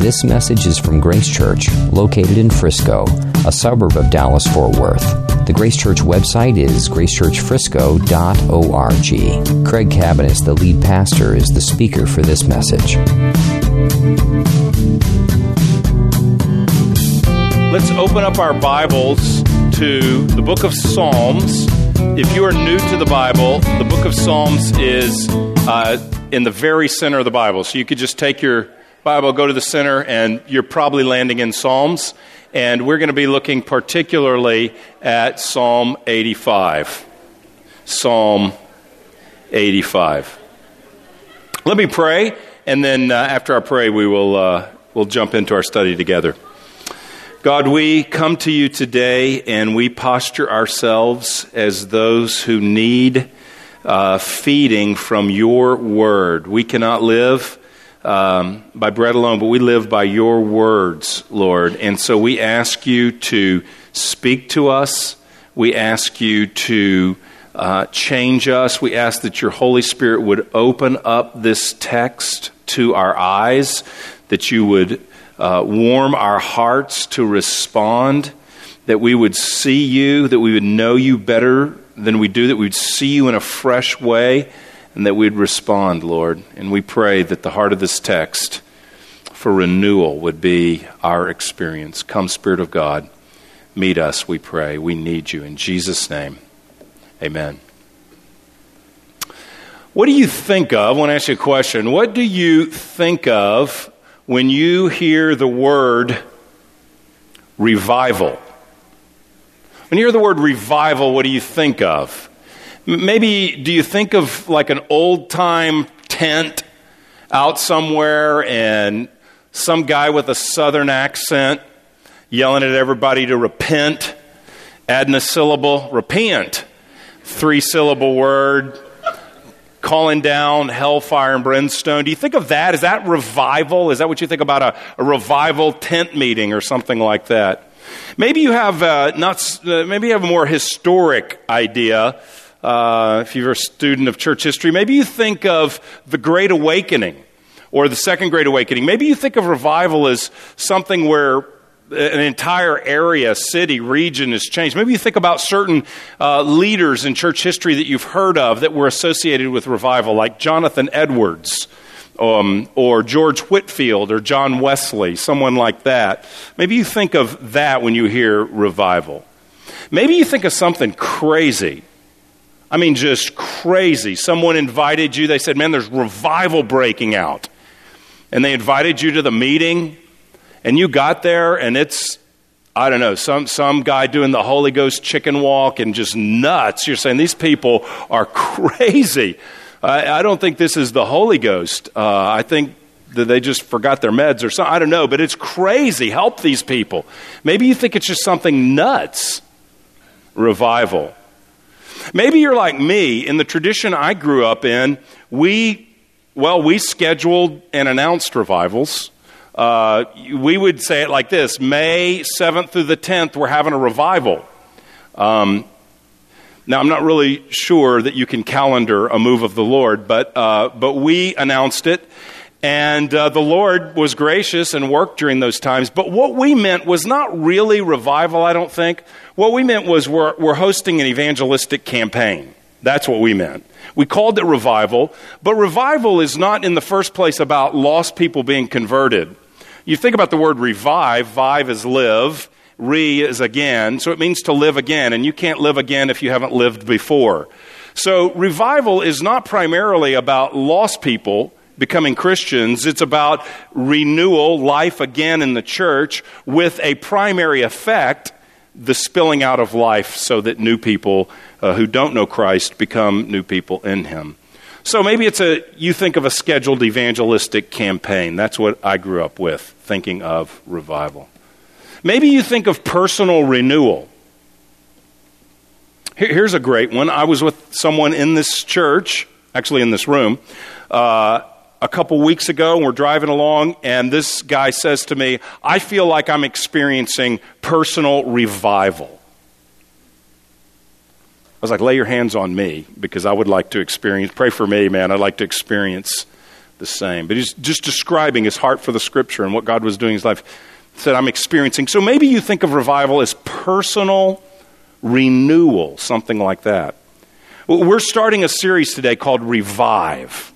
This message is from Grace Church, located in Frisco, a suburb of Dallas Fort Worth. The Grace Church website is gracechurchfrisco.org. Craig Cabaniss, the lead pastor, is the speaker for this message. Let's open up our Bibles to the book of Psalms. If you are new to the Bible, the book of Psalms is uh, in the very center of the Bible. So you could just take your Bible, go to the center, and you're probably landing in Psalms. And we're going to be looking particularly at Psalm 85. Psalm 85. Let me pray, and then uh, after I pray, we will uh, we'll jump into our study together. God, we come to you today and we posture ourselves as those who need uh, feeding from your word. We cannot live um, by bread alone, but we live by your words, Lord. And so we ask you to speak to us. We ask you to uh, change us. We ask that your Holy Spirit would open up this text to our eyes, that you would uh, warm our hearts to respond, that we would see you, that we would know you better than we do, that we'd see you in a fresh way and that we'd respond, Lord. And we pray that the heart of this text for renewal would be our experience. Come, Spirit of God, meet us, we pray. We need you. In Jesus' name, amen. What do you think of? I want to ask you a question. What do you think of when you hear the word revival? When you hear the word revival, what do you think of? Maybe do you think of like an old time tent out somewhere and some guy with a southern accent yelling at everybody to repent, adding a syllable, repent, three syllable word, calling down hellfire and brimstone. Do you think of that? Is that revival? Is that what you think about a, a revival tent meeting or something like that? Maybe you have uh, not. Uh, maybe you have a more historic idea uh, if you're a student of church history, maybe you think of the Great Awakening or the Second Great Awakening. Maybe you think of revival as something where an entire area, city, region is changed. Maybe you think about certain uh, leaders in church history that you've heard of that were associated with revival, like Jonathan Edwards. Um, or George Whitefield or John Wesley, someone like that. Maybe you think of that when you hear revival. Maybe you think of something crazy I mean, just crazy. Someone invited you, they said, Man, there's revival breaking out. And they invited you to the meeting, and you got there, and it's, I don't know, some, some guy doing the Holy Ghost chicken walk and just nuts. You're saying, These people are crazy. I, I don't think this is the Holy Ghost. Uh, I think that they just forgot their meds or something. I don't know, but it's crazy. Help these people. Maybe you think it's just something nuts. Revival. Maybe you're like me. In the tradition I grew up in, we, well, we scheduled and announced revivals. Uh, we would say it like this May 7th through the 10th, we're having a revival. Um, now, I'm not really sure that you can calendar a move of the Lord, but, uh, but we announced it. And uh, the Lord was gracious and worked during those times. But what we meant was not really revival, I don't think. What we meant was we're, we're hosting an evangelistic campaign. That's what we meant. We called it revival, but revival is not in the first place about lost people being converted. You think about the word revive, vive is live, re is again, so it means to live again, and you can't live again if you haven't lived before. So revival is not primarily about lost people becoming Christians, it's about renewal, life again in the church, with a primary effect the spilling out of life so that new people uh, who don't know Christ become new people in Him. So maybe it's a, you think of a scheduled evangelistic campaign. That's what I grew up with, thinking of revival. Maybe you think of personal renewal. Here's a great one. I was with someone in this church, actually in this room, uh, a couple weeks ago, and we're driving along, and this guy says to me, I feel like I'm experiencing personal revival. I was like, lay your hands on me because I would like to experience, pray for me, man. I'd like to experience the same. But he's just describing his heart for the scripture and what God was doing in his life. He said, I'm experiencing. So maybe you think of revival as personal renewal, something like that. We're starting a series today called Revive.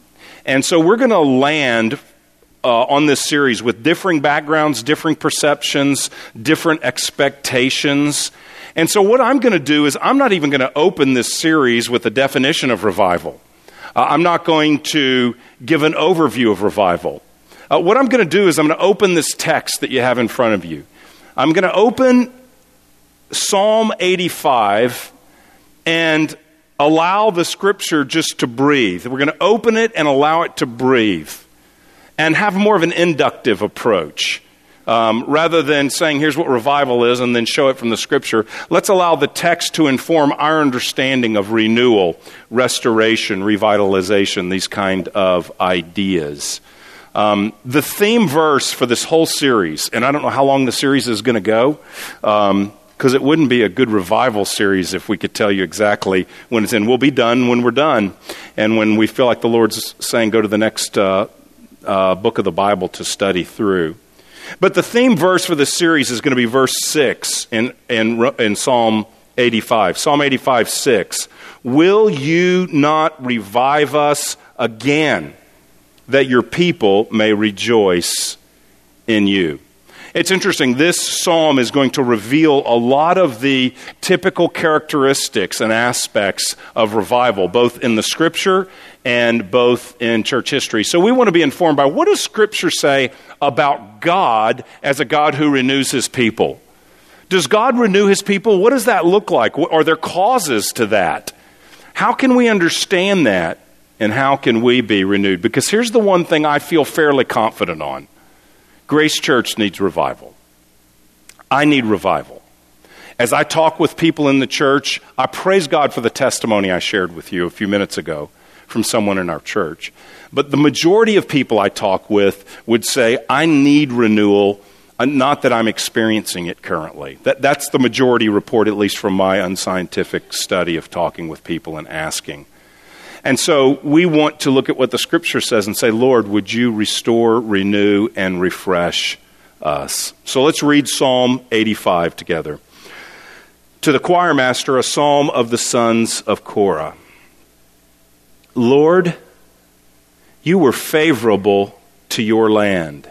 And so we're going to land uh, on this series with differing backgrounds, differing perceptions, different expectations. And so, what I'm going to do is, I'm not even going to open this series with a definition of revival. Uh, I'm not going to give an overview of revival. Uh, what I'm going to do is, I'm going to open this text that you have in front of you. I'm going to open Psalm 85 and allow the scripture just to breathe. We're going to open it and allow it to breathe and have more of an inductive approach. Um, rather than saying, here's what revival is, and then show it from the scripture, let's allow the text to inform our understanding of renewal, restoration, revitalization, these kind of ideas. Um, the theme verse for this whole series, and I don't know how long the series is going to go, because it wouldn't be a good revival series if we could tell you exactly when it's in. We'll be done when we're done, and when we feel like the Lord's saying, go to the next uh, uh, book of the Bible to study through. But the theme verse for this series is going to be verse 6 in, in, in Psalm 85. Psalm 85, 6. Will you not revive us again, that your people may rejoice in you? It's interesting. This psalm is going to reveal a lot of the typical characteristics and aspects of revival, both in the scripture and both in church history. So we want to be informed by what does scripture say about God as a God who renews his people? Does God renew his people? What does that look like? Are there causes to that? How can we understand that? And how can we be renewed? Because here's the one thing I feel fairly confident on Grace Church needs revival. I need revival. As I talk with people in the church, I praise God for the testimony I shared with you a few minutes ago from someone in our church. But the majority of people I talk with would say, I need renewal, not that I'm experiencing it currently. That, that's the majority report, at least from my unscientific study of talking with people and asking. And so we want to look at what the scripture says and say, Lord, would you restore, renew, and refresh us? So let's read Psalm 85 together. To the choir master, a psalm of the sons of Korah. Lord, you were favorable to your land.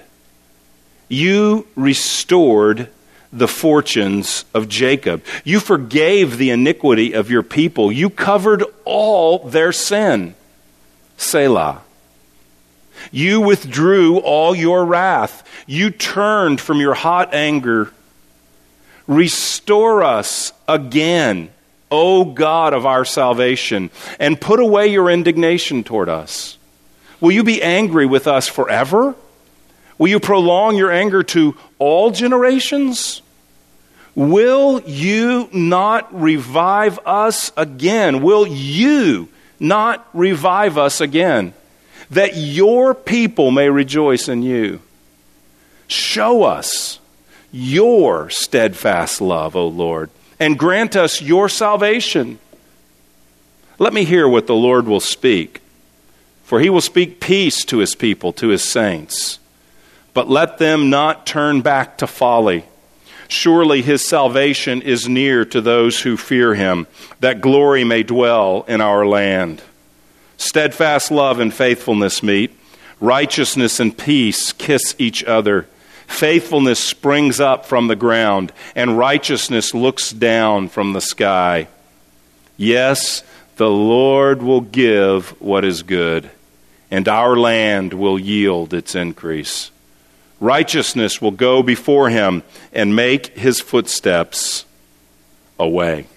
You restored the fortunes of Jacob. You forgave the iniquity of your people. You covered all their sin. Selah. You withdrew all your wrath. You turned from your hot anger. Restore us again, O God of our salvation, and put away your indignation toward us. Will you be angry with us forever? Will you prolong your anger to all generations? Will you not revive us again? Will you not revive us again? That your people may rejoice in you. Show us your steadfast love, O Lord, and grant us your salvation. Let me hear what the Lord will speak, for he will speak peace to his people, to his saints. But let them not turn back to folly Surely his salvation is near to those who fear him, that glory may dwell in our land. Steadfast love and faithfulness meet, righteousness and peace kiss each other. Faithfulness springs up from the ground, and righteousness looks down from the sky. Yes, the Lord will give what is good, and our land will yield its increase. Righteousness will go before him and make his footsteps a way.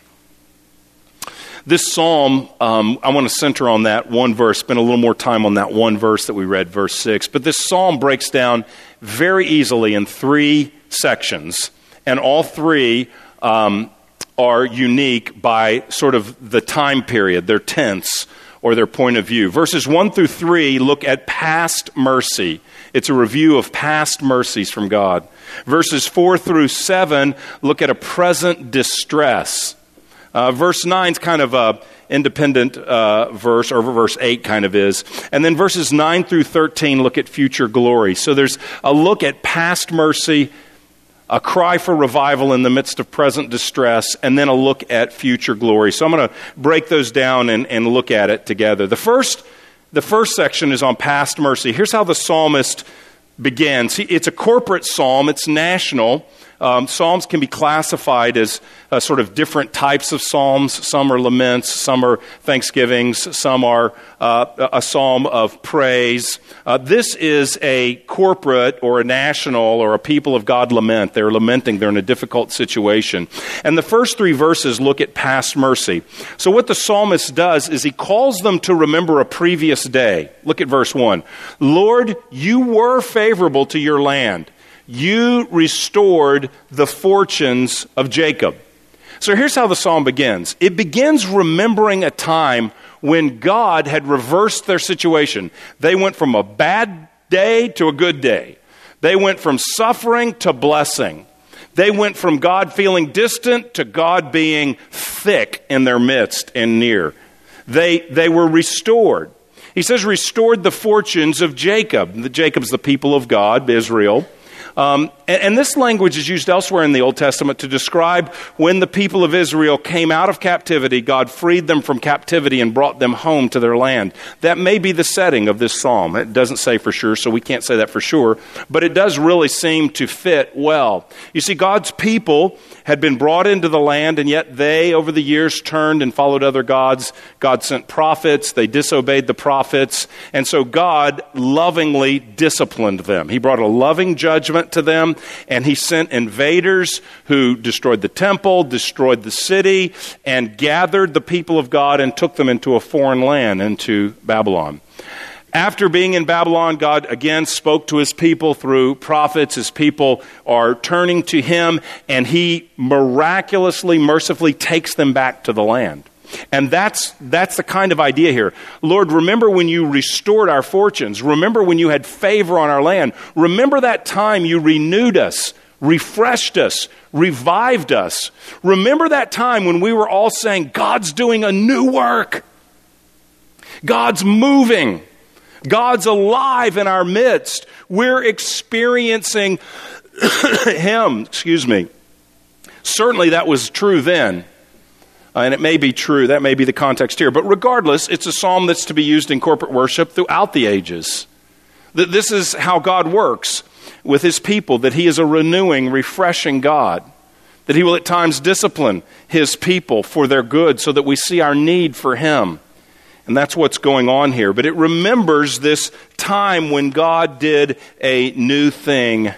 This psalm, um, I want to center on that one verse, spend a little more time on that one verse that we read, verse 6. But this psalm breaks down very easily in three sections, and all three um, are unique by sort of the time period, their tense or their point of view. Verses 1 through 3 look at past mercy it's a review of past mercies from God. Verses 4 through 7 look at a present distress. Uh, verse 9 is kind of a independent uh, verse, or verse 8 kind of is. And then verses 9 through 13 look at future glory. So there's a look at past mercy, a cry for revival in the midst of present distress, and then a look at future glory. So I'm going to break those down and, and look at it together. The first, the first section is on past mercy. Here's how the psalmist begins. It's a corporate psalm, it's national. Um, psalms can be classified as uh, sort of different types of psalms. Some are laments, some are thanksgivings, some are uh, a psalm of praise. Uh, this is a corporate or a national or a people of God lament. They're lamenting, they're in a difficult situation. And the first three verses look at past mercy. So, what the psalmist does is he calls them to remember a previous day. Look at verse 1. Lord, you were favorable to your land you restored the fortunes of Jacob. So here's how the psalm begins it begins remembering a time when God had reversed their situation. They went from a bad day to a good day, they went from suffering to blessing. They went from God feeling distant to God being thick in their midst and near. They, they were restored. He says, restored the fortunes of Jacob. Jacob's the people of God, Israel. Um, and, and, this language is used elsewhere in the Old Testament to describe when the people of Israel came out of captivity, God freed them from captivity and brought them home to their land. That may be the setting of this psalm. It doesn't say for sure, so we can't say that for sure, but it does really seem to fit well. You see, God's people had been brought into the land, and yet they, over the years, turned and followed other gods. God sent prophets, they disobeyed the prophets, and so God lovingly disciplined them. He brought a loving judgment to them, and he sent invaders who destroyed the temple, destroyed the city, and gathered the people of God and took them into a foreign land, into Babylon. After being in Babylon, God again spoke to his people through prophets. His people are turning to him, and he miraculously, mercifully takes them back to the land. And that's, that's the kind of idea here. Lord, remember when you restored our fortunes. Remember when you had favor on our land. Remember that time you renewed us, refreshed us, revived us. Remember that time when we were all saying, God's doing a new work. God's moving. God's alive in our midst. We're experiencing Him. Excuse me. Certainly that was true then. Uh, and it may be true, that may be the context here. But regardless, it's a psalm that's to be used in corporate worship throughout the ages. That this is how God works with his people, that he is a renewing, refreshing God. That he will at times discipline his people for their good so that we see our need for him. And that's what's going on here. But it remembers this time when God did a new thing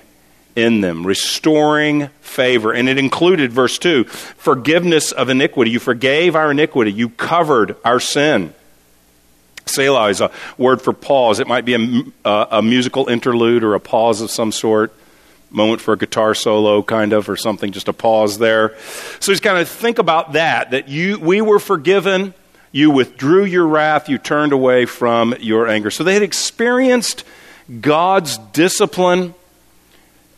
in them, restoring favor. And it included, verse 2, forgiveness of iniquity. You forgave our iniquity, you covered our sin. Selah is a word for pause. It might be a, a, uh, a musical interlude or a pause of some sort moment for a guitar solo kind of or something just a pause there so he's kind of think about that that you we were forgiven you withdrew your wrath you turned away from your anger so they had experienced god's discipline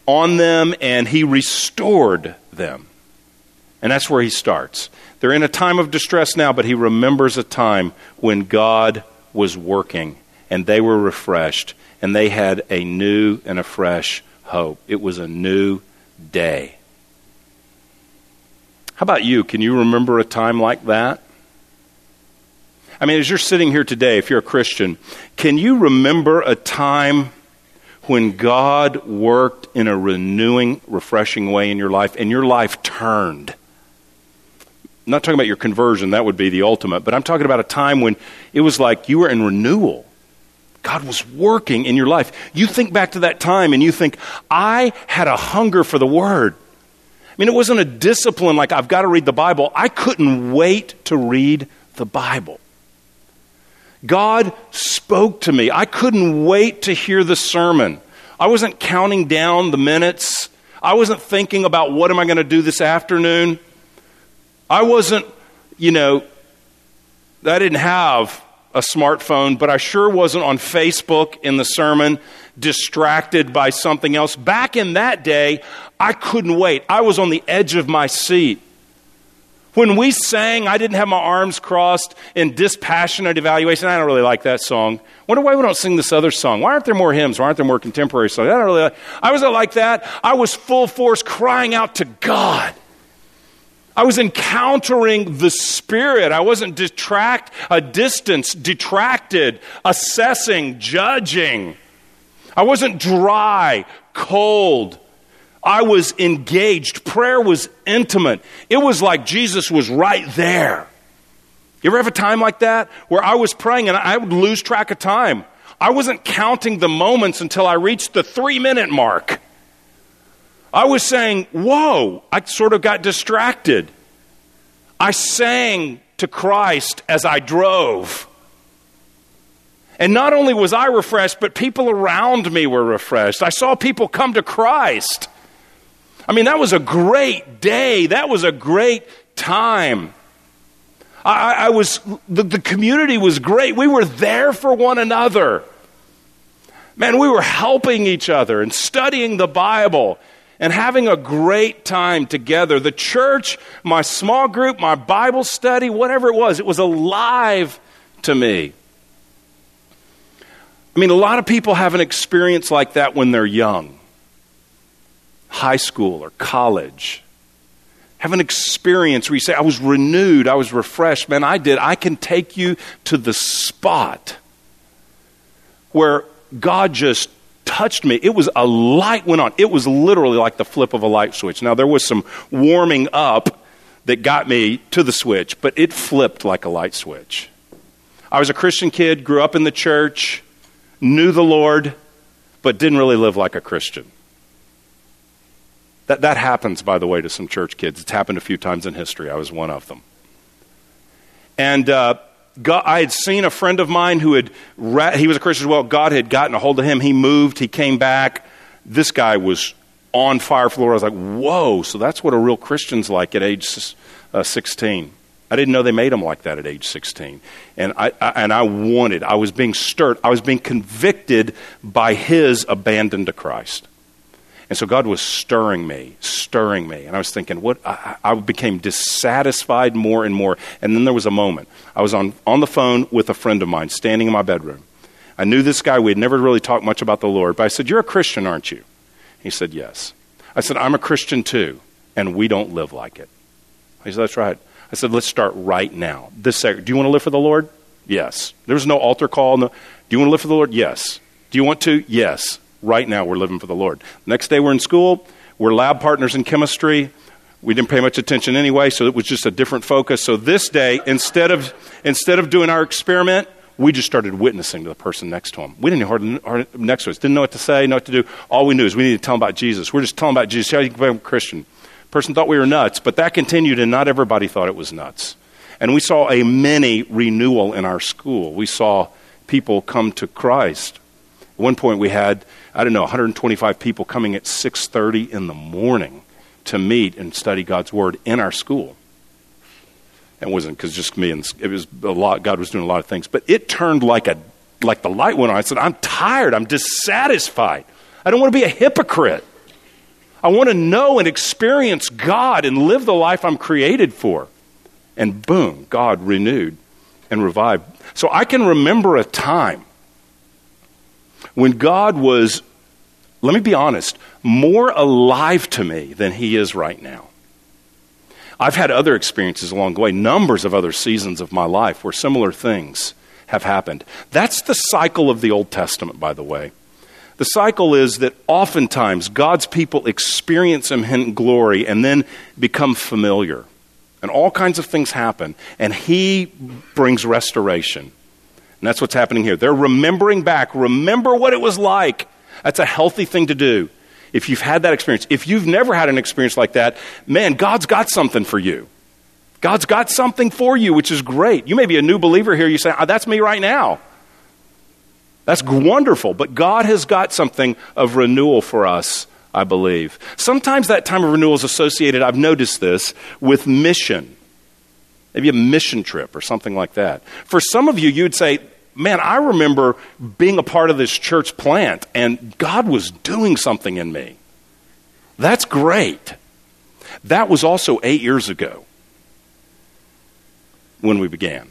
on them and he restored them. And that's where he starts. They're in a time of distress now, but he remembers a time when God was working and they were refreshed and they had a new and a fresh hope. It was a new day. How about you? Can you remember a time like that? I mean, as you're sitting here today, if you're a Christian, can you remember a time when God worked in a renewing, refreshing way in your life and your life turned. I'm not talking about your conversion, that would be the ultimate, but I'm talking about a time when it was like you were in renewal. God was working in your life. You think back to that time and you think, I had a hunger for the Word. I mean, it wasn't a discipline like I've got to read the Bible. I couldn't wait to read the Bible. God spoke to me. I couldn't wait to hear the sermon. I wasn't counting down the minutes. I wasn't thinking about what am I going to do this afternoon. I wasn't, you know, I didn't have a smartphone, but I sure wasn't on Facebook in the sermon, distracted by something else. Back in that day, I couldn't wait. I was on the edge of my seat When we sang, I didn't have my arms crossed in dispassionate evaluation. I don't really like that song. Wonder why we don't sing this other song. Why aren't there more hymns? Why aren't there more contemporary songs? I don't really. Like, I wasn't like that. I was full force crying out to God. I was encountering the Spirit. I wasn't detract, a distance, detracted, assessing, judging. I wasn't dry, cold. I was engaged. Prayer was intimate. It was like Jesus was right there. You ever have a time like that where I was praying and I would lose track of time? I wasn't counting the moments until I reached the three minute mark. I was saying, Whoa, I sort of got distracted. I sang to Christ as I drove. And not only was I refreshed, but people around me were refreshed. I saw people come to Christ. I mean, that was a great day. That was a great time. I, I was, the, the community was great. We were there for one another. Man, we were helping each other and studying the Bible and having a great time together. The church, my small group, my Bible study, whatever it was, it was alive to me. I mean, a lot of people have an experience like that when they're young, high school or college. Have an experience where you say, I was renewed, I was refreshed. Man, I did. I can take you to the spot where God just touched me. It was a light went on. It was literally like the flip of a light switch. Now, there was some warming up that got me to the switch, but it flipped like a light switch. I was a Christian kid, grew up in the church, knew the Lord, but didn't really live like a Christian. That, that happens, by the way, to some church kids. It's happened a few times in history. I was one of them. And uh, God, I had seen a friend of mine who had, he was a Christian as well. God had gotten a hold of him. He moved, he came back. This guy was on fire for the Lord. I was like, whoa, so that's what a real Christian's like at age uh, 16. I didn't know they made them like that at age 16. And I, I, and I wanted, I was being stirred, I was being convicted by his abandon to Christ. And so God was stirring me, stirring me. And I was thinking, what? I, I, became dissatisfied more and more. And then there was a moment. I was on, on the phone with a friend of mine, standing in my bedroom. I knew this guy. We had never really talked much about the Lord. But I said, You're a Christian, aren't you? He said, Yes. I said, I'm a Christian too, and we don't live like it. He said, That's right. I said, Let's start right now. This second. Do you want to live for the Lord? Yes. There was no altar call. No. Do you want to live for the Lord? Yes. Do you want to? Yes right now we're living for the Lord. Next day we're in school, we're lab partners in chemistry. We didn't pay much attention anyway, so it was just a different focus. So this day, instead of instead of doing our experiment, we just started witnessing to the person next to him. We didn't know hardly, next to us, didn't know what to say, know what to do. All we knew is we needed to tell them about Jesus. We're just telling about Jesus. How you become a Christian? Person thought we were nuts, but that continued, and not everybody thought it was nuts. And we saw a mini renewal in our school. We saw people come to Christ. At one point, we had I don't know, 125 people coming at 6:30 in the morning to meet and study God's word in our school. It wasn't because just me and it was a lot. God was doing a lot of things, but it turned like a like the light went on. I said, "I'm tired. I'm dissatisfied. I don't want to be a hypocrite. I want to know and experience God and live the life I'm created for." And boom, God renewed and revived. So I can remember a time when God was, let me be honest, more alive to me than he is right now. I've had other experiences along the way, numbers of other seasons of my life where similar things have happened. That's the cycle of the Old Testament, by the way. The cycle is that oftentimes God's people experience Him in glory and then become familiar. And all kinds of things happen, and He brings restoration. And that's what's happening here. They're remembering back. Remember what it was like. That's a healthy thing to do. If you've had that experience, if you've never had an experience like that, man, God's got something for you. God's got something for you, which is great. You may be a new believer here. You say, oh, That's me right now. That's wonderful. But God has got something of renewal for us, I believe. Sometimes that time of renewal is associated, I've noticed this, with mission. Maybe a mission trip or something like that. For some of you, you'd say, man, I remember being a part of this church plant and God was doing something in me. That's great. That was also eight years ago. when we began.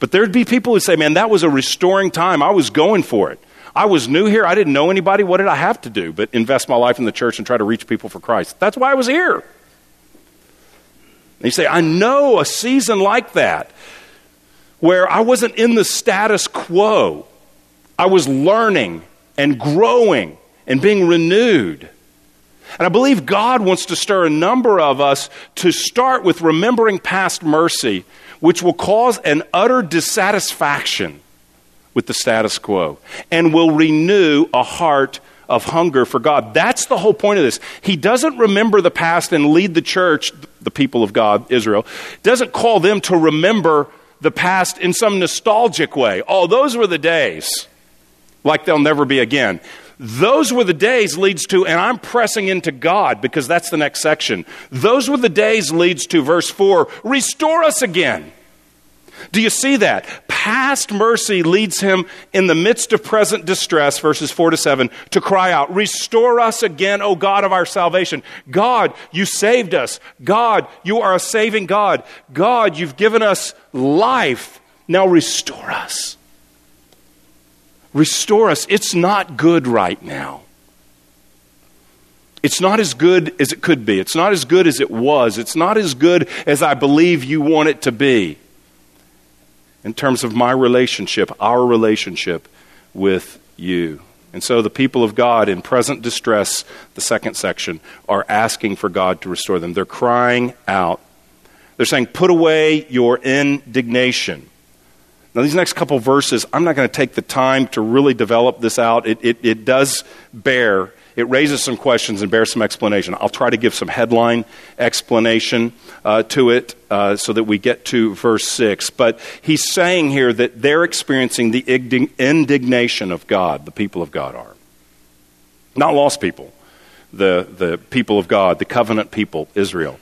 But there'd be people who say, man, that was a restoring time. I was going for it. I was new here. I didn't know anybody. What did I have to do but invest my life in the church and try to reach people for Christ? That's why I was here. And you say, I know a season like that where I wasn't in the status quo. I was learning and growing and being renewed. And I believe God wants to stir a number of us to start with remembering past mercy, which will cause an utter dissatisfaction with the status quo and will renew a heart of hunger for God. That's the whole point of this. He doesn't remember the past and lead the church, the people of God, Israel, doesn't call them to remember the past in some nostalgic way. Oh, those were the days, like they'll never be again. Those were the days leads to, and I'm pressing into God because that's the next section. Those were the days leads to verse 4 restore us again. Do you see that? Past mercy leads him in the midst of present distress, verses 4 to 7, to cry out, Restore us again, O God of our salvation. God, you saved us. God, you are a saving God. God, you've given us life. Now restore us. Restore us. It's not good right now. It's not as good as it could be. It's not as good as it was. It's not as good as I believe you want it to be in terms of my relationship, our relationship with you. And so the people of God in present distress, the second section, are asking for God to restore them. They're crying out. They're saying, Put away your indignation. Now, these next couple verses, I'm not going to take the time to really develop this out. It, it, it, does bear, it raises some questions and bears some explanation. I'll try to give some headline explanation uh, to it uh, so that we get to verse 6. But he's saying here that they're experiencing the indignation of God, the people of God are. Not lost people, the, the people of God, the covenant people, Israel.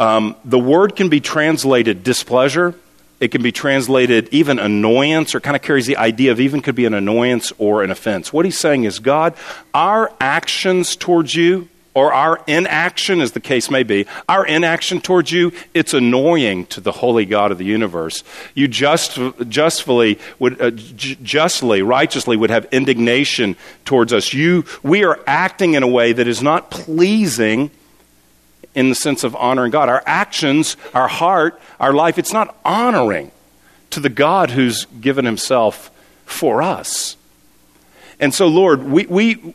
Um, the word can be translated displeasure it can be translated even annoyance, or kind of carries the idea of even could be an annoyance or an offense. What he's saying is, God, our actions towards you, or our inaction, as the case may be, our inaction towards you, it's annoying to the holy God of the universe. You just, justly, would, uh, j- justly, righteously would have indignation towards us. You, we are acting in a way that is not pleasing in the sense of honoring God. Our actions, our heart, our life, it's not honoring to the God who's given himself for us. And so, Lord, we, we,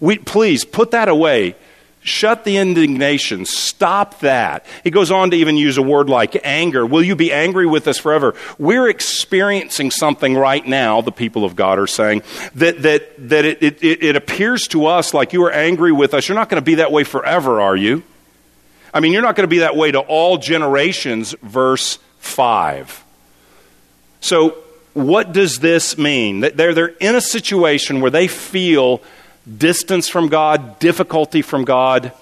we please put that away. Shut the indignation. Stop that. He goes on to even use a word like anger. Will you be angry with us forever? We're experiencing something right now, the people of God are saying, that, that, that it, it, it appears to us like you are angry with us. You're not going to be that way forever, are you? I mean, you're not going to be that way to all generations, verse 5. So, what does this mean? They're, they're in a situation where they feel distance from God, difficulty from God,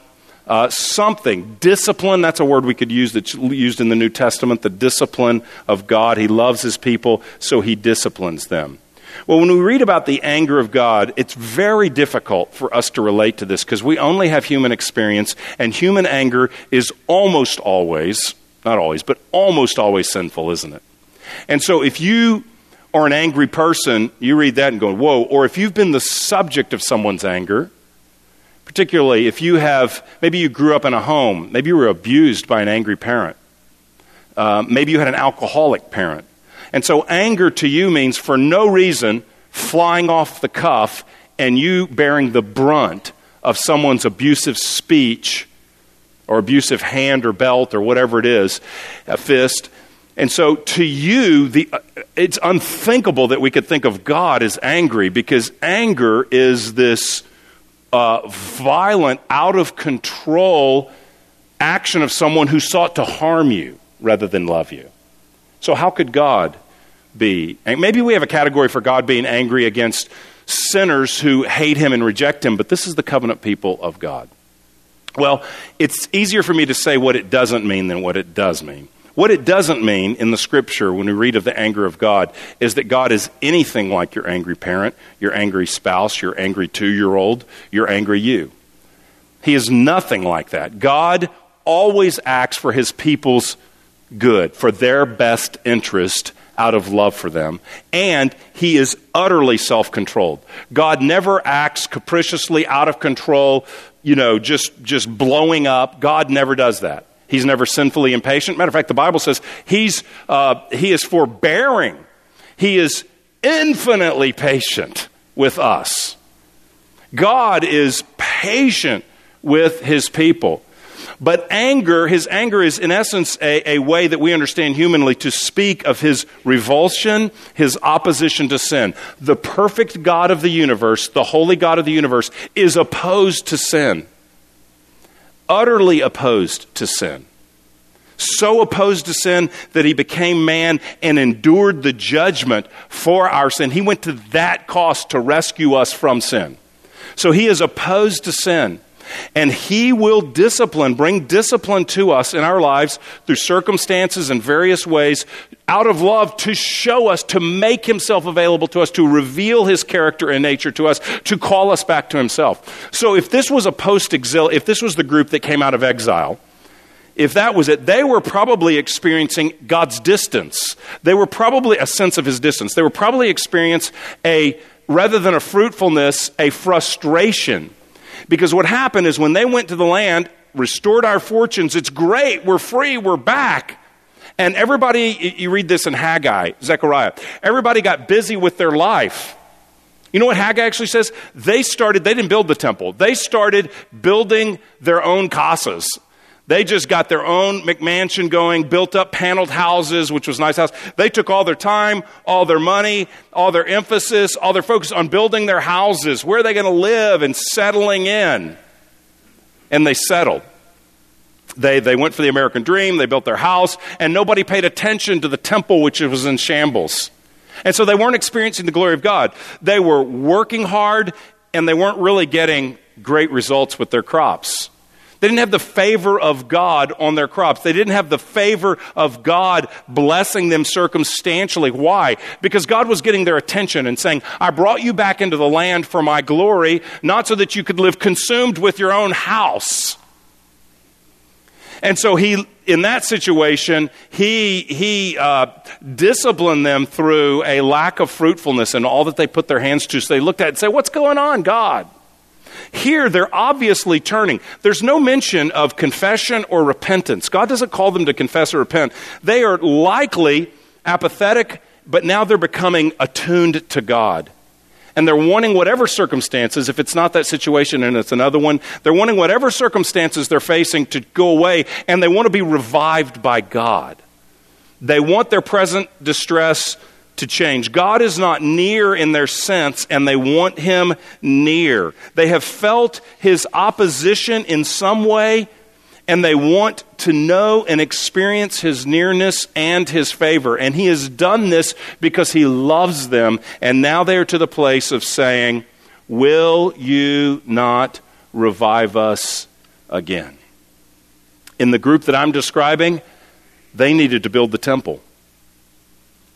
uh, something. Discipline, that's a word we could use that's used in the New Testament, the discipline of God. He loves his people, so he disciplines them. Well, when we read about the anger of God, it's very difficult for us to relate to this because we only have human experience, and human anger is almost always, not always, but almost always sinful, isn't it? And so if you are an angry person, you read that and go, whoa, or if you've been the subject of someone's anger, particularly if you have, maybe you grew up in a home, maybe you were abused by an angry parent, uh, maybe you had an alcoholic parent and so anger to you means for no reason flying off the cuff and you bearing the brunt of someone's abusive speech or abusive hand or belt or whatever it is, a fist. And so to you, the, uh, it's unthinkable that we could think of God as angry because anger is this uh, violent, out of control action of someone who sought to harm you rather than love you. So, how could God be? And maybe we have a category for God being angry against sinners who hate Him and reject Him, but this is the covenant people of God. Well, it's easier for me to say what it doesn't mean than what it does mean. What it doesn't mean in the scripture when we read of the anger of God is that God is anything like your angry parent, your angry spouse, your angry two year old, your angry you. He is nothing like that. God always acts for his people's good, for their best interest out of love for them. And he is utterly self controlled. God never acts capriciously out of control, you know, just, just blowing up. God never does that. He's never sinfully impatient. Matter of fact, the Bible says he's, uh, he is forbearing. He is infinitely patient with us. God is patient with his people. But anger, his anger is in essence a, a, way that we understand humanly to speak of his revulsion, his opposition to sin. The perfect God of the universe, the holy God of the universe, is opposed to sin. Utterly opposed to sin. So opposed to sin that he became man and endured the judgment for our sin. He went to that cost to rescue us from sin. So he is opposed to sin. And He will discipline, bring discipline to us in our lives through circumstances and various ways out of love to show us, to make Himself available to us, to reveal His character and nature to us, to call us back to Himself. So if this was a post exil, if this was the group that came out of exile, if that was it, they were probably experiencing God's distance. They were probably a sense of His distance. They were probably experiencing a, rather than a fruitfulness, a frustration because what happened is when they went to the land, restored our fortunes, it's great, we're free, we're back. And everybody, you read this in Haggai, Zechariah, everybody got busy with their life. You know what Haggai actually says? They started, they didn't build the temple, they started building their own casas. They just got their own McMansion going, built up paneled houses, which was nice house. They took all their time, all their money, all their emphasis, all their focus on building their houses. Where are they going to live and settling in? And they settled. They, they went for the American dream, they built their house, and nobody paid attention to the temple, which was in shambles. And so they weren't experiencing the glory of God. They were working hard, and they weren't really getting great results with their crops. They didn't have the favor of God on their crops. They didn't have the favor of God blessing them circumstantially. Why? Because God was getting their attention and saying, I brought you back into the land for my glory, not so that you could live consumed with your own house. And so he, in that situation, he, he uh, disciplined them through a lack of fruitfulness in all that they put their hands to. So they looked at it and said, What's going on, God? Here, they're obviously turning. There's no mention of confession or repentance. God doesn't call them to confess or repent. They are likely apathetic, but now they're becoming attuned to God. And they're wanting whatever circumstances, if it's not that situation and it's another one, they're wanting whatever circumstances they're facing to go away, and they want to be revived by God. They want their present distress to change. God is not near in their sense, and they want Him near. They have felt His opposition in some way, and they want to know and experience His nearness and His favor. And He has done this because He loves them, and now they are to the place of saying, Will you not revive us again? In the group that I'm describing, they needed to build the temple.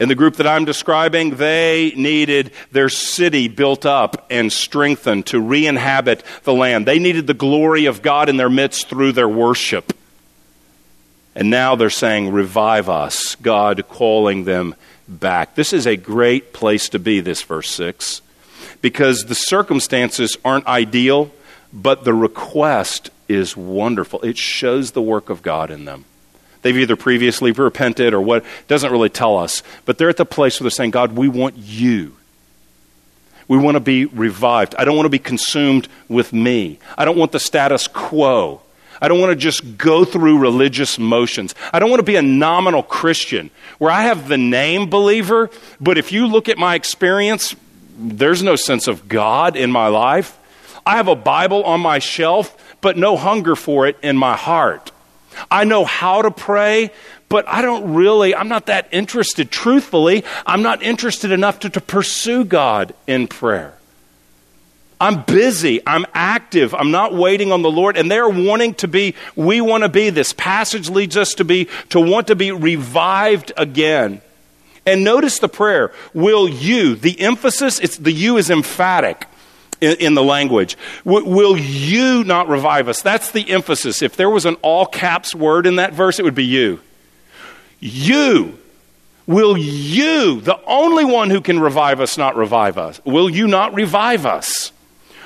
In the group that I'm describing, they needed their city built up and strengthened to re inhabit the land. They needed the glory of God in their midst through their worship. And now they're saying, Revive us, God calling them back. This is a great place to be, this verse 6, because the circumstances aren't ideal, but the request is wonderful. It shows the work of God in them. They've either previously repented or what, doesn't really tell us. But they're at the place where they're saying, God, we want you. We want to be revived. I don't want to be consumed with me. I don't want the status quo. I don't want to just go through religious motions. I don't want to be a nominal Christian where I have the name believer, but if you look at my experience, there's no sense of God in my life. I have a Bible on my shelf, but no hunger for it in my heart. I know how to pray, but I don't really, I'm not that interested. Truthfully, I'm not interested enough to, to pursue God in prayer. I'm busy. I'm active. I'm not waiting on the Lord. And they're wanting to be, we want to be, this passage leads us to be, to want to be revived again. And notice the prayer. Will you, the emphasis, it's, the you is emphatic in, in the language. W- will you not revive us? That's the emphasis. If there was an all caps word in that verse, it would be you. You, will you, the only one who can revive us, not revive us? Will you not revive us?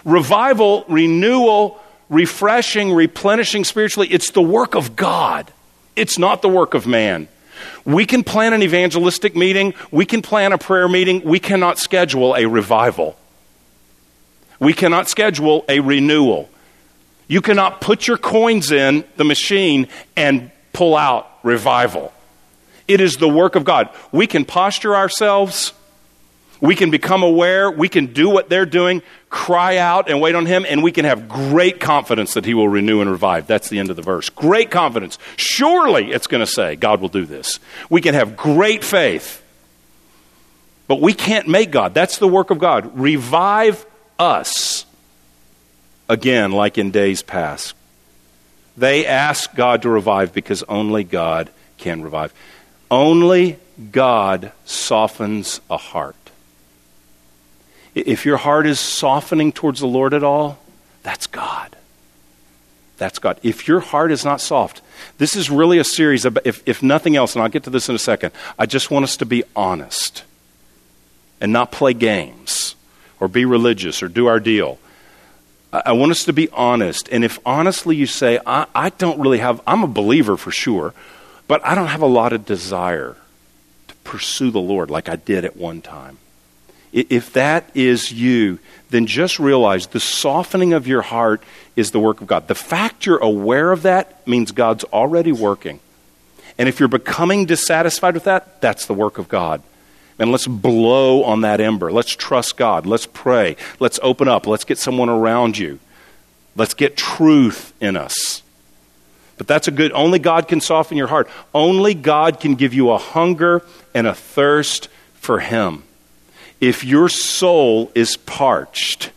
Revival, renewal, refreshing, replenishing spiritually, it's the work of God. It's not the work of man. We can plan an evangelistic meeting, we can plan a prayer meeting, we cannot schedule a revival. We cannot schedule a renewal. You cannot put your coins in the machine and pull out revival. It is the work of God. We can posture ourselves, we can become aware, we can do what they're doing, cry out and wait on Him, and we can have great confidence that He will renew and revive. That's the end of the verse. Great confidence. Surely, it's going to say, God will do this. We can have great faith. But we can't make God. That's the work of God. Revive us again, like in days past. They ask God to revive because only God can revive. Only God softens a heart. If your heart is softening towards the Lord at all, that's God. That's God. If your heart is not soft, this is really a series of, if, if nothing else, and I'll get to this in a second, I just want us to be honest and not play games or be religious or do our deal. I want us to be honest. And if honestly you say, I, I, don't really have, I'm a believer for sure, but I don't have a lot of desire to pursue the Lord like I did at one time. If that is you, then just realize the softening of your heart is the work of God. The fact you're aware of that means God's already working. And if you're becoming dissatisfied with that, that's the work of God. And let's blow on that ember. Let's trust God. Let's pray. Let's open up. Let's get someone around you. Let's get truth in us. But that's a good, only God can soften your heart. Only God can give you a hunger and a thirst for Him. If your soul is parched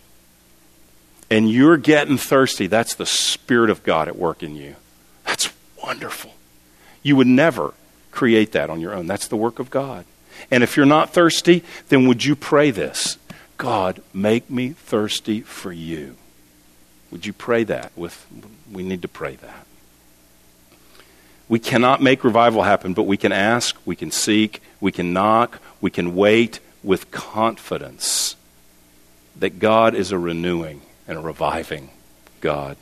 and you're getting thirsty, that's the Spirit of God at work in you. That's wonderful. You would never create that on your own. That's the work of God. And if you're not thirsty, then would you pray this? God, make me thirsty for you. Would you pray that? With we need to pray that. We cannot make revival happen, but we can ask, we can seek, we can knock, we can wait with confidence that God is a renewing and a reviving God.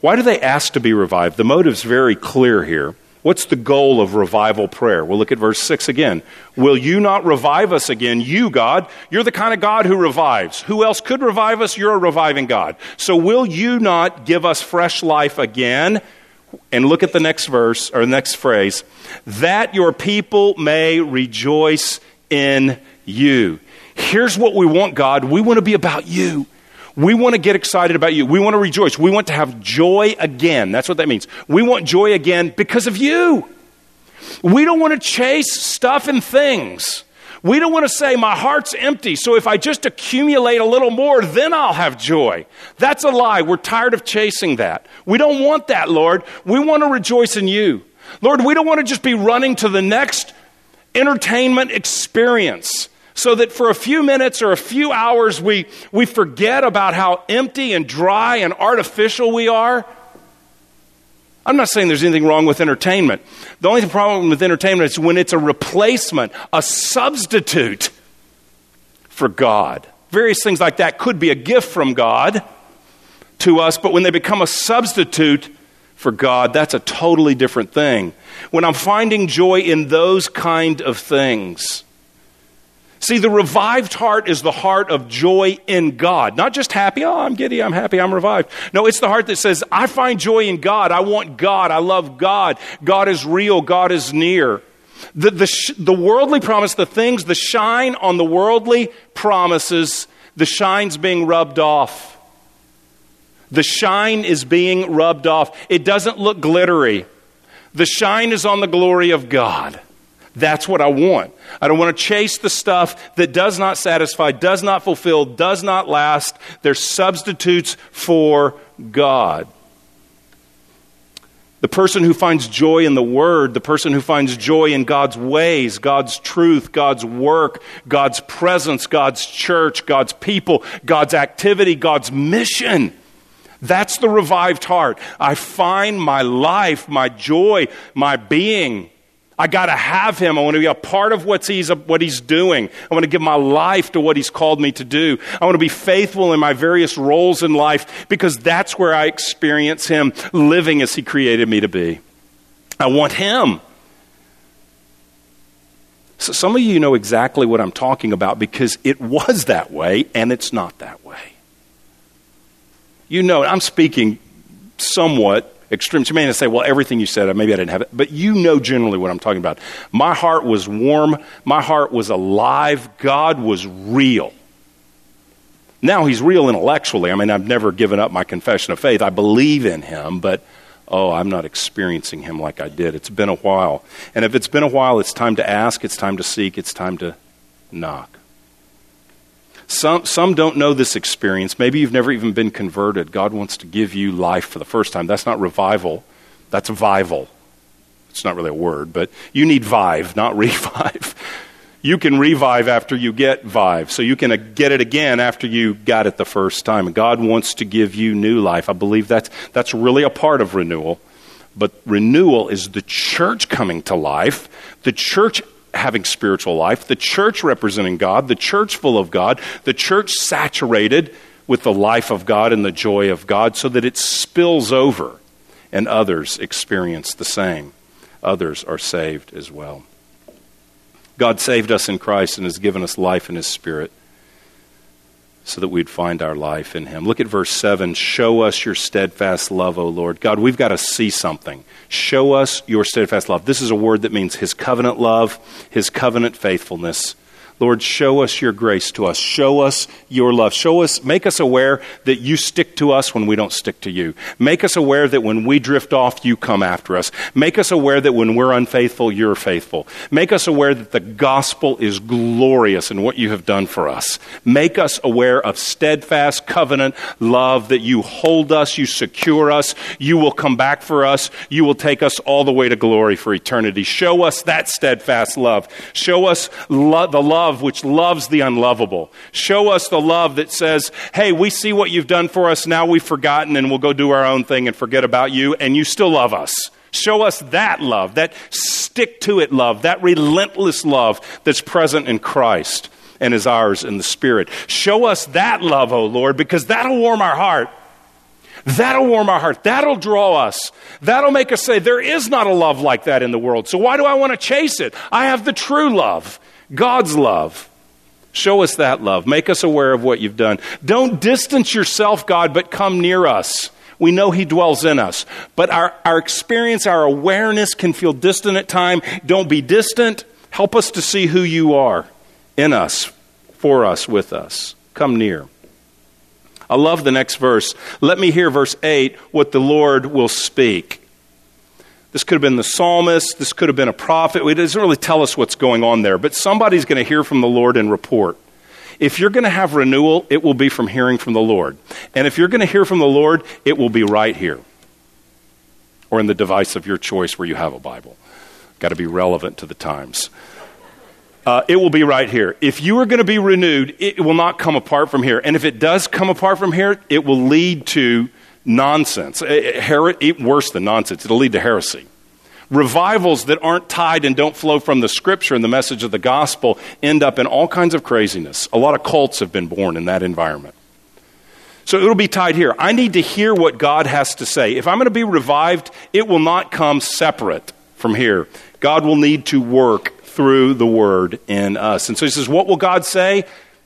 Why do they ask to be revived? The motive's very clear here. What's the goal of revival prayer? We'll look at verse 6 again. Will you not revive us again? You, God, you're the kind of God who revives. Who else could revive us? You're a reviving God. So will you not give us fresh life again? And look at the next verse, or next phrase, that your people may rejoice in you. Here's what we want, God. We want to be about you. We want to get excited about you. We want to rejoice. We want to have joy again. That's what that means. We want joy again because of you. We don't want to chase stuff and things. We don't want to say, my heart's empty, so if I just accumulate a little more, then I'll have joy. That's a lie. We're tired of chasing that. We don't want that, Lord. We want to rejoice in you. Lord, we don't want to just be running to the next entertainment experience so that for a few minutes or a few hours we, we forget about how empty and dry and artificial we are. I'm not saying there's anything wrong with entertainment. The only problem with entertainment is when it's a replacement, a substitute for God. Various things like that could be a gift from God to us, but when they become a substitute for God, that's a totally different thing. When I'm finding joy in those kind of things, See, the revived heart is the heart of joy in God. Not just happy, oh, I'm giddy, I'm happy, I'm revived. No, it's the heart that says, I find joy in God. I want God. I love God. God is real. God is near. The, the, the worldly promise, the things, the shine on the worldly promises, the shine's being rubbed off. The shine is being rubbed off. It doesn't look glittery. The shine is on the glory of God. That's what I want. I don't want to chase the stuff that does not satisfy, does not fulfill, does not last. They're substitutes for God. The person who finds joy in the Word, the person who finds joy in God's ways, God's truth, God's work, God's presence, God's church, God's people, God's activity, God's mission. That's the revived heart. I find my life, my joy, my being I got to have him. I want to be a part of what he's, what he's doing. I want to give my life to what he's called me to do. I want to be faithful in my various roles in life because that's where I experience him living as he created me to be. I want him. So some of you know exactly what I'm talking about because it was that way and it's not that way. You know, I'm speaking somewhat extreme. You may say, well, everything you said, uh, maybe I didn't have it, but you know generally what I'm talking about. My heart was warm, my heart was alive, God was real. Now he's real intellectually. I mean, I've never given up my confession of faith. I believe in him, but oh, I'm not experiencing him like I did. It's been a while. And if it's been a while, it's time to ask, it's time to seek, it's time to knock. Some, some don't know this experience. Maybe you've never even been converted. God wants to give you life for the first time. That's not revival, that's vival. It's not really a word, but you need vive, not revive. You can revive after you get vive. So you can get it again after you got it the first time. God wants to give you new life. I believe that's, that's really a part of renewal. But renewal is the church coming to life, the church having spiritual life, the church representing God, the church full of God, the church saturated with the life of God and the joy of God so that it spills over and others experience the same. Others are saved as well. God saved us in Christ and has given us life in His Spirit so that we'd find our life in Him. Look at verse 7. Show us your steadfast love, O Lord. God, we've got to see something. Show us your steadfast love. This is a word that means His covenant love, His covenant faithfulness. Lord, show us your grace to us. Show us your love. Show us, make us aware that you stick to us when we don't stick to you. Make us aware that when we drift off, you come after us. Make us aware that when we're unfaithful, you're faithful. Make us aware that the gospel is glorious in what you have done for us. Make us aware of steadfast covenant love that you hold us, you secure us, you will come back for us, you will take us all the way to glory for eternity. Show us that steadfast love. Show us lo- the love love which loves the unlovable. Show us the love that says, hey, we see what you've done for us, now we've forgotten and we'll go do our own thing and forget about you, and you still love us. Show us that love, that stick to it love, that relentless love that's present in Christ and is ours in the Spirit. Show us that love, O oh Lord, because that'll warm our heart. That'll warm our heart. That'll draw us. That'll make us say, there is not a love like that in the world. So why do I want to chase it? I have the true love. God's love. Show us that love. Make us aware of what you've done. Don't distance yourself, God, but come near us. We know He dwells in us. But our, our experience, our awareness can feel distant at times. Don't be distant. Help us to see who you are in us, for us, with us. Come near. I love the next verse. Let me hear verse 8 what the Lord will speak. This could have been the psalmist. This could have been a prophet. It doesn't really tell us what's going on there, but somebody's going to hear from the Lord and report. If you're going to have renewal, it will be from hearing from the Lord. And if you're going to hear from the Lord, it will be right here or in the device of your choice where you have a Bible. Got to be relevant to the times. Uh, it will be right here. If you are going to be renewed, it will not come apart from here. And if it does come apart from here, it will lead to nonsense. Eh, eh, her- worse than nonsense, it'll lead to heresy. Revivals that aren't tied and don't flow from the scripture and the message of the gospel end up in all kinds of craziness. A lot of cults have been born in that environment. So it'll be tied here. I need to hear what God has to say. If I'm going to be revived, it will not come separate from here. God will need to work through the word in us. And so he says, What will God say?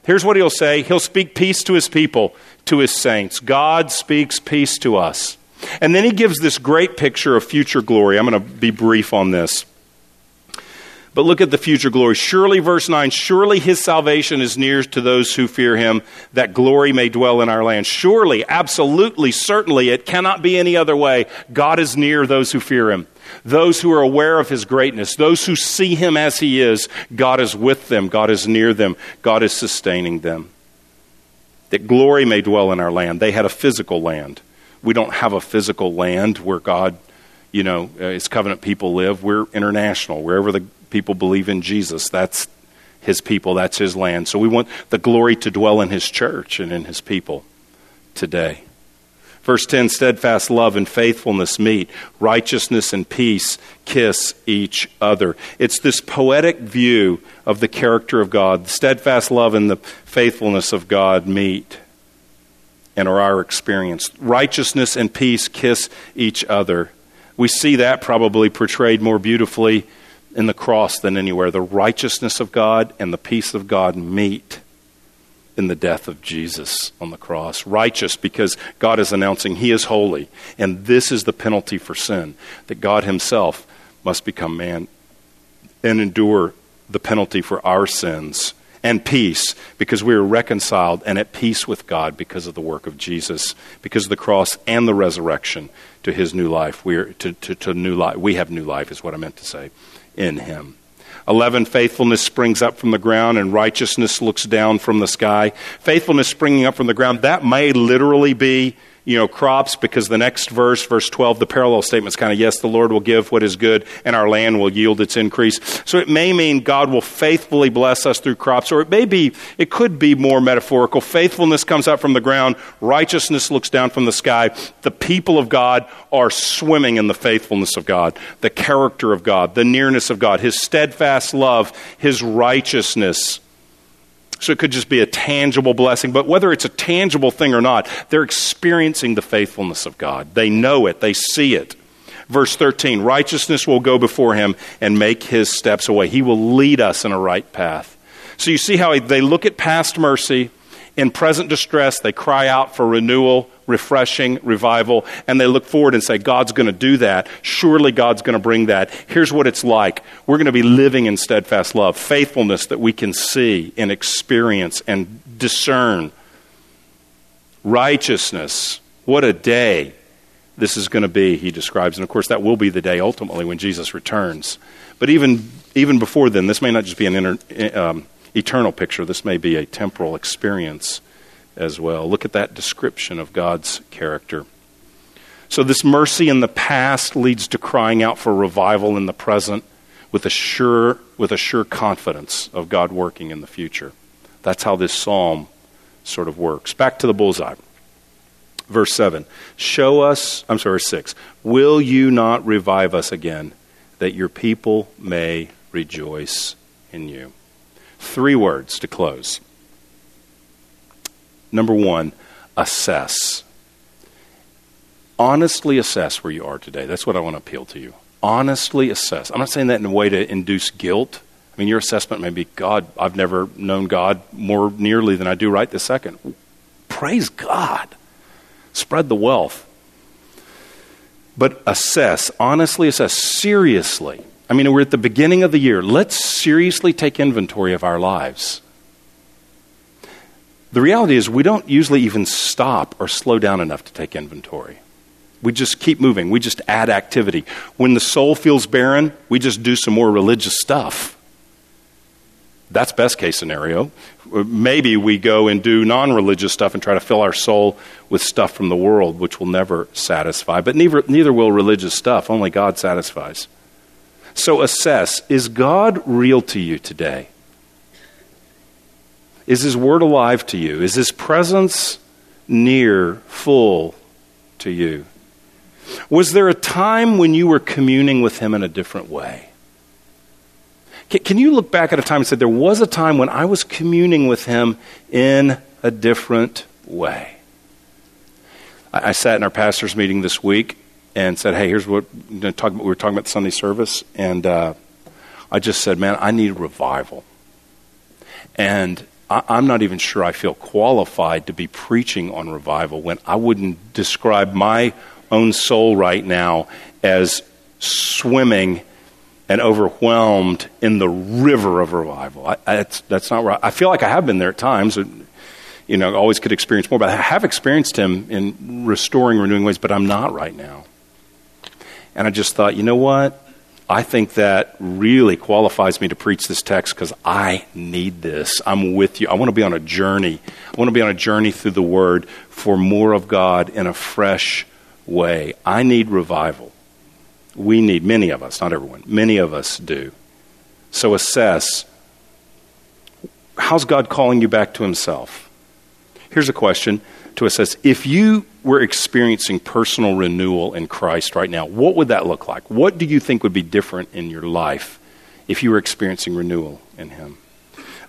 Here's what he'll say He'll speak peace to his people to his saints. God speaks peace to us. And then he gives this great picture of future glory. I'm going to be brief on this. But look at the future glory. Surely, verse 9, surely his salvation is near to those who fear him, that glory may dwell in our land. Surely, absolutely, certainly, it cannot be any other way. God is near those who fear him. Those who are aware of his greatness, those who see him as he is, God is with them, God is near them, God is sustaining them that glory may dwell in our land. They had a physical land. We don't have a physical land where God, you know, uh, his covenant people live. We're international. Wherever the people believe in Jesus, that's his people, that's his land. So we want the glory to dwell in his church and in his people today. Verse 10 steadfast love and faithfulness meet, righteousness and peace kiss each other. It's this poetic view of the character of God. Steadfast love and the faithfulness of God meet and are our experience. Righteousness and peace kiss each other. We see that probably portrayed more beautifully in the cross than anywhere. The righteousness of God and the peace of God meet in the death of Jesus on the cross. Righteous because God is announcing He is holy, and this is the penalty for sin, that God Himself must become man and endure the penalty for our sins. And peace, because we are reconciled and at peace with God because of the work of Jesus, because of the cross and the resurrection to his new life. We are to, to, to new life. We have new life, is what I meant to say, in him. 11, faithfulness springs up from the ground and righteousness looks down from the sky. Faithfulness springing up from the ground, that may literally be you know, crops because the next verse, verse 12, the parallel statement is kind of, yes, the Lord will give what is good and our land will yield its increase. So it may mean God will faithfully bless us through crops, or it may be, it could be more metaphorical. Faithfulness comes up from the ground, righteousness looks down from the sky. The people of God are swimming in the faithfulness of God, the character of God, the nearness of God, His steadfast love, His righteousness. So it could just be a tangible blessing. But whether it's a tangible thing or not, they're experiencing the faithfulness of God. They know it, they see it. Verse 13 Righteousness will go before him and make his steps away. He will lead us in a right path. So you see how they look at past mercy in present distress, they cry out for renewal, refreshing, revival, and they look forward and say, God's going to do that. Surely God's going to bring that. Here's what it's like. We're going to be living in steadfast love, faithfulness that we can see and experience and discern. Righteousness. What a day this is going to be, he describes. And of course, that will be the day ultimately when Jesus returns. But even, even before then, this may not just be an inter, um, eternal picture. This may be a temporal experience as well. Look at that description of God's character. So, this mercy in the past leads to crying out for revival in the present with a sure, with a sure confidence of God working in the future. That's how this psalm sort of works. Back to the bullseye. Verse 7 Show us, I'm sorry, 6. Will you not revive us again, that your people may rejoice in you? Three words to close. Number one, assess. Honestly assess where you are today. That's what I want to appeal to you. Honestly assess. I'm not saying that in a way to induce guilt. I mean, your assessment may be God, I've never known God more nearly than I do right this second. Praise God. Spread the wealth. But assess, honestly assess, seriously I mean, we're at the beginning of the year. Let's seriously take inventory of our lives. The reality is, we don't usually even stop or slow down enough to take inventory. We just keep moving. We just add activity. When the soul feels barren, we just do some more religious stuff. That's best case scenario. Maybe we go and do non religious stuff and try to fill our soul with stuff from the world, which will never satisfy. But neither, neither will religious stuff. Only God satisfies. So assess is God real to you today? Is His Word alive to you? Is His presence near, full to you? Was there a time when you were communing with Him in a different way? Can you look back at a time and say, There was a time when I was communing with Him in a different way? I, sat in our pastor's meeting this week, and said, "Hey, here's what talk, we were talking about the Sunday service," and uh, I just said, "Man, I need revival," and I, I'm not even sure I feel qualified to be preaching on revival when I wouldn't describe my own soul right now as swimming and overwhelmed in the river of revival. I, I, that's, that's not right. I feel like I have been there at times. You know, always could experience more, but I have experienced him in restoring, renewing ways, but I'm not right now. And I just thought, you know what? I think that really qualifies me to preach this text because I need this. I'm with you. I want to be on a journey. I want to be on a journey through the Word for more of God in a fresh way. I need revival. We need, many of us, not everyone, many of us do. So assess how's God calling you back to Himself? Here's a question to us as if you were experiencing personal renewal in Christ right now, what would that look like? What do you think would be different in your life if you were experiencing renewal in Him?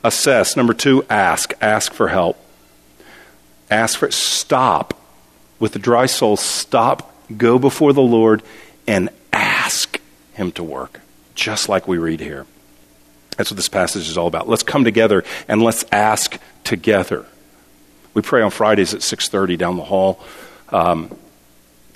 Assess. Number two, ask. Ask for help. Ask for Stop. With a dry soul, stop, go before the Lord, and ask Him to work, just like we read here. That's what this passage is all about. Let's come together and let's ask together. We pray on Fridays at 6:30 down the hall. Um,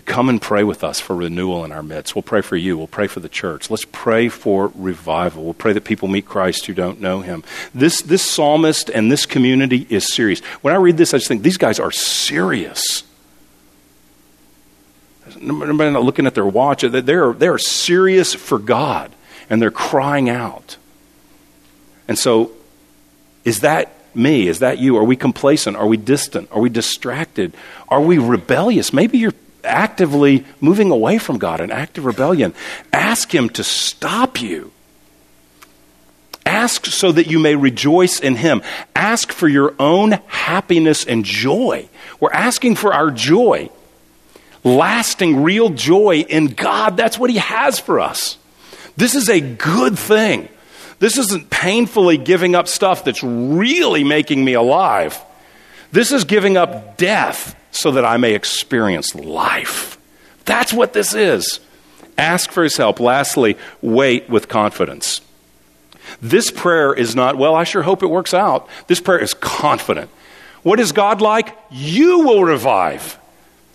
come and pray with us for renewal in our midst. We'll pray for you. We'll pray for the church. Let's pray for revival. We'll pray that people meet Christ who don't know him. This, this psalmist and this community is serious. When I read this, I just think these guys are serious. Nobody not looking at their watch. They're, they're serious for God, and they're crying out. And so, is that me? Is that you? Are we complacent? Are we distant? Are we distracted? Are we rebellious? Maybe you're actively moving away from God, an active rebellion. Ask Him to stop you. Ask so that you may rejoice in Him. Ask for your own happiness and joy. We're asking for our joy. Lasting, real joy in God. That's what He has for us. This is a good thing. This isn't painfully giving up stuff that's really making me alive. This is giving up death so that I may experience life. That's what this is. Ask for his help. Lastly, wait with confidence. This prayer is not, well, I sure hope it works out. This prayer is confident. What is God like? You will revive.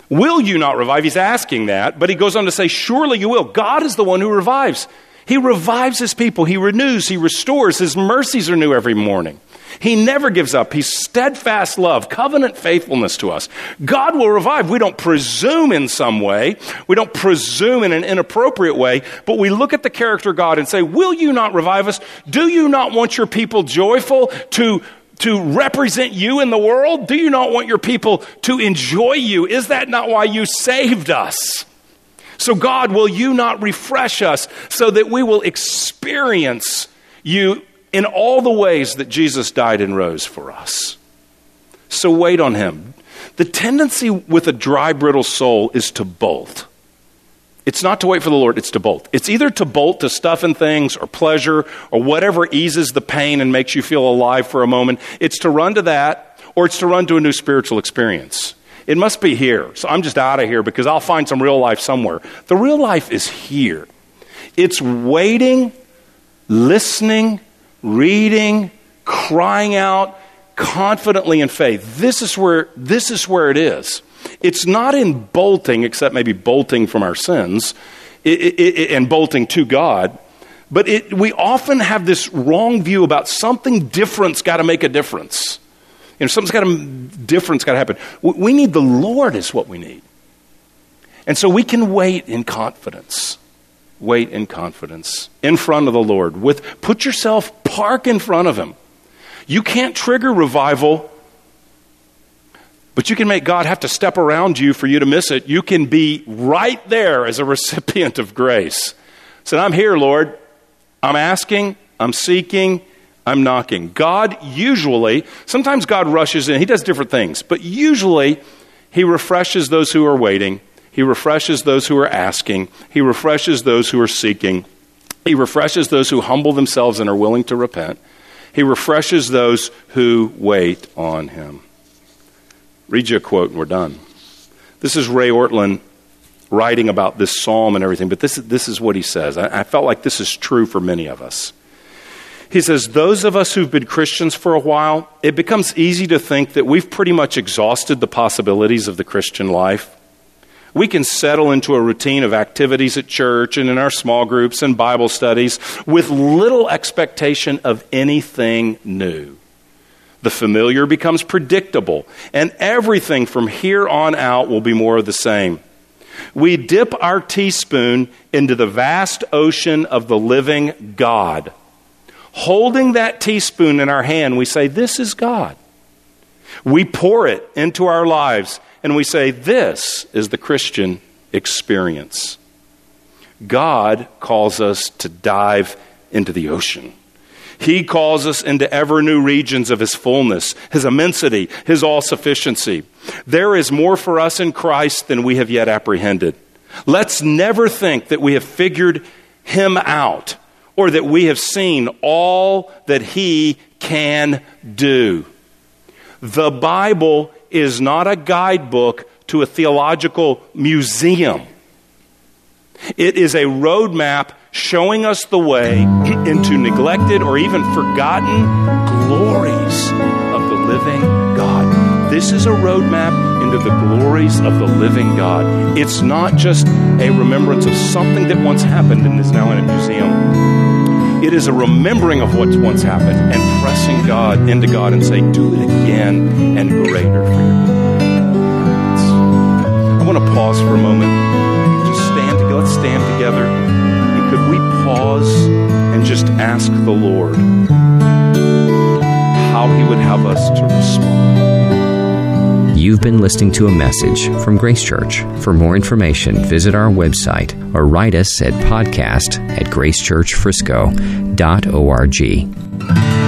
Will you not revive? He's asking that, but he goes on to say, Surely you will. God is the one who revives. He revives his people, he renews, he restores. His mercies are new every morning. He never gives up. He's steadfast love, covenant faithfulness to us. God will revive. We don't presume in some way. We don't presume in an inappropriate way, but we look at the character of God and say, Will you not revive us? Do you not want your people joyful to to represent you in the world? Do you not want your people to enjoy you? Is that not why you saved us? So, God, will you not refresh us so that we will experience you in all the ways that Jesus died and rose for us? So, wait on Him. The tendency with a dry, brittle soul is to bolt. It's not to wait for the Lord, it's to bolt. It's either to bolt to stuff and things or pleasure or whatever eases the pain and makes you feel alive for a moment. It's to run to that or it's to run to a new spiritual experience. It must be here. So I'm just out of here because I'll find some real life somewhere. The real life is here. It's waiting, listening, reading, crying out confidently in faith. This is where this is where it is. It's not in bolting, except maybe bolting from our sins it, it, it, and bolting to God. But we often have this wrong view about something different's got to make a difference. You know, something's got to, different's got to happen. We need the Lord, is what we need. And so we can wait in confidence. Wait in confidence in front of the Lord. With, put yourself, park in front of Him. You can't trigger revival, but you can make God have to step around you for you to miss it. You can be right there as a recipient of grace. Said, I'm here, Lord. I'm asking, I'm seeking, I'm knocking. God usually, sometimes God rushes in, He does different things, but usually He refreshes those who are waiting, He refreshes those who are asking, He refreshes those who are seeking, He refreshes those who humble themselves and are willing to repent, He refreshes those who wait on Him. Read you a quote and we're done. This is Ray Ortlund writing about this psalm and everything, but this, this is what he says. I, I felt like this is true for many of us. He says, Those of us who've been Christians for a while, it becomes easy to think that we've pretty much exhausted the possibilities of the Christian life. We can settle into a routine of activities at church and in our small groups and Bible studies with little expectation of anything new. The familiar becomes predictable, and everything from here on out will be more of the same. We dip our teaspoon into the vast ocean of the living God holding that teaspoon in our hand, we say, This is God. We pour it into our lives and we say, This is the Christian experience. God calls us to dive into the ocean. He calls us into ever new regions of His fullness, His immensity, His all sufficiency. There is more for us in Christ than we have yet apprehended. Let's never think that we have figured Him out or that we have seen all that He can do. The Bible is not a guidebook to a theological museum. It is a roadmap showing us the way into neglected or even forgotten glories of the living. This is a roadmap into the glories of the living God. It's not just a remembrance of something that once happened and is now in a museum. It is a remembering of what once happened and pressing God into God and say, Do it again and greater for your. I want to pause for a moment. Just stand together. Let's stand together. And could we pause and just ask the Lord how He would have us to respond? You've been listening to a message from Grace Church. For more information, visit our website or write us at podcast at gracechurchfrisco.org.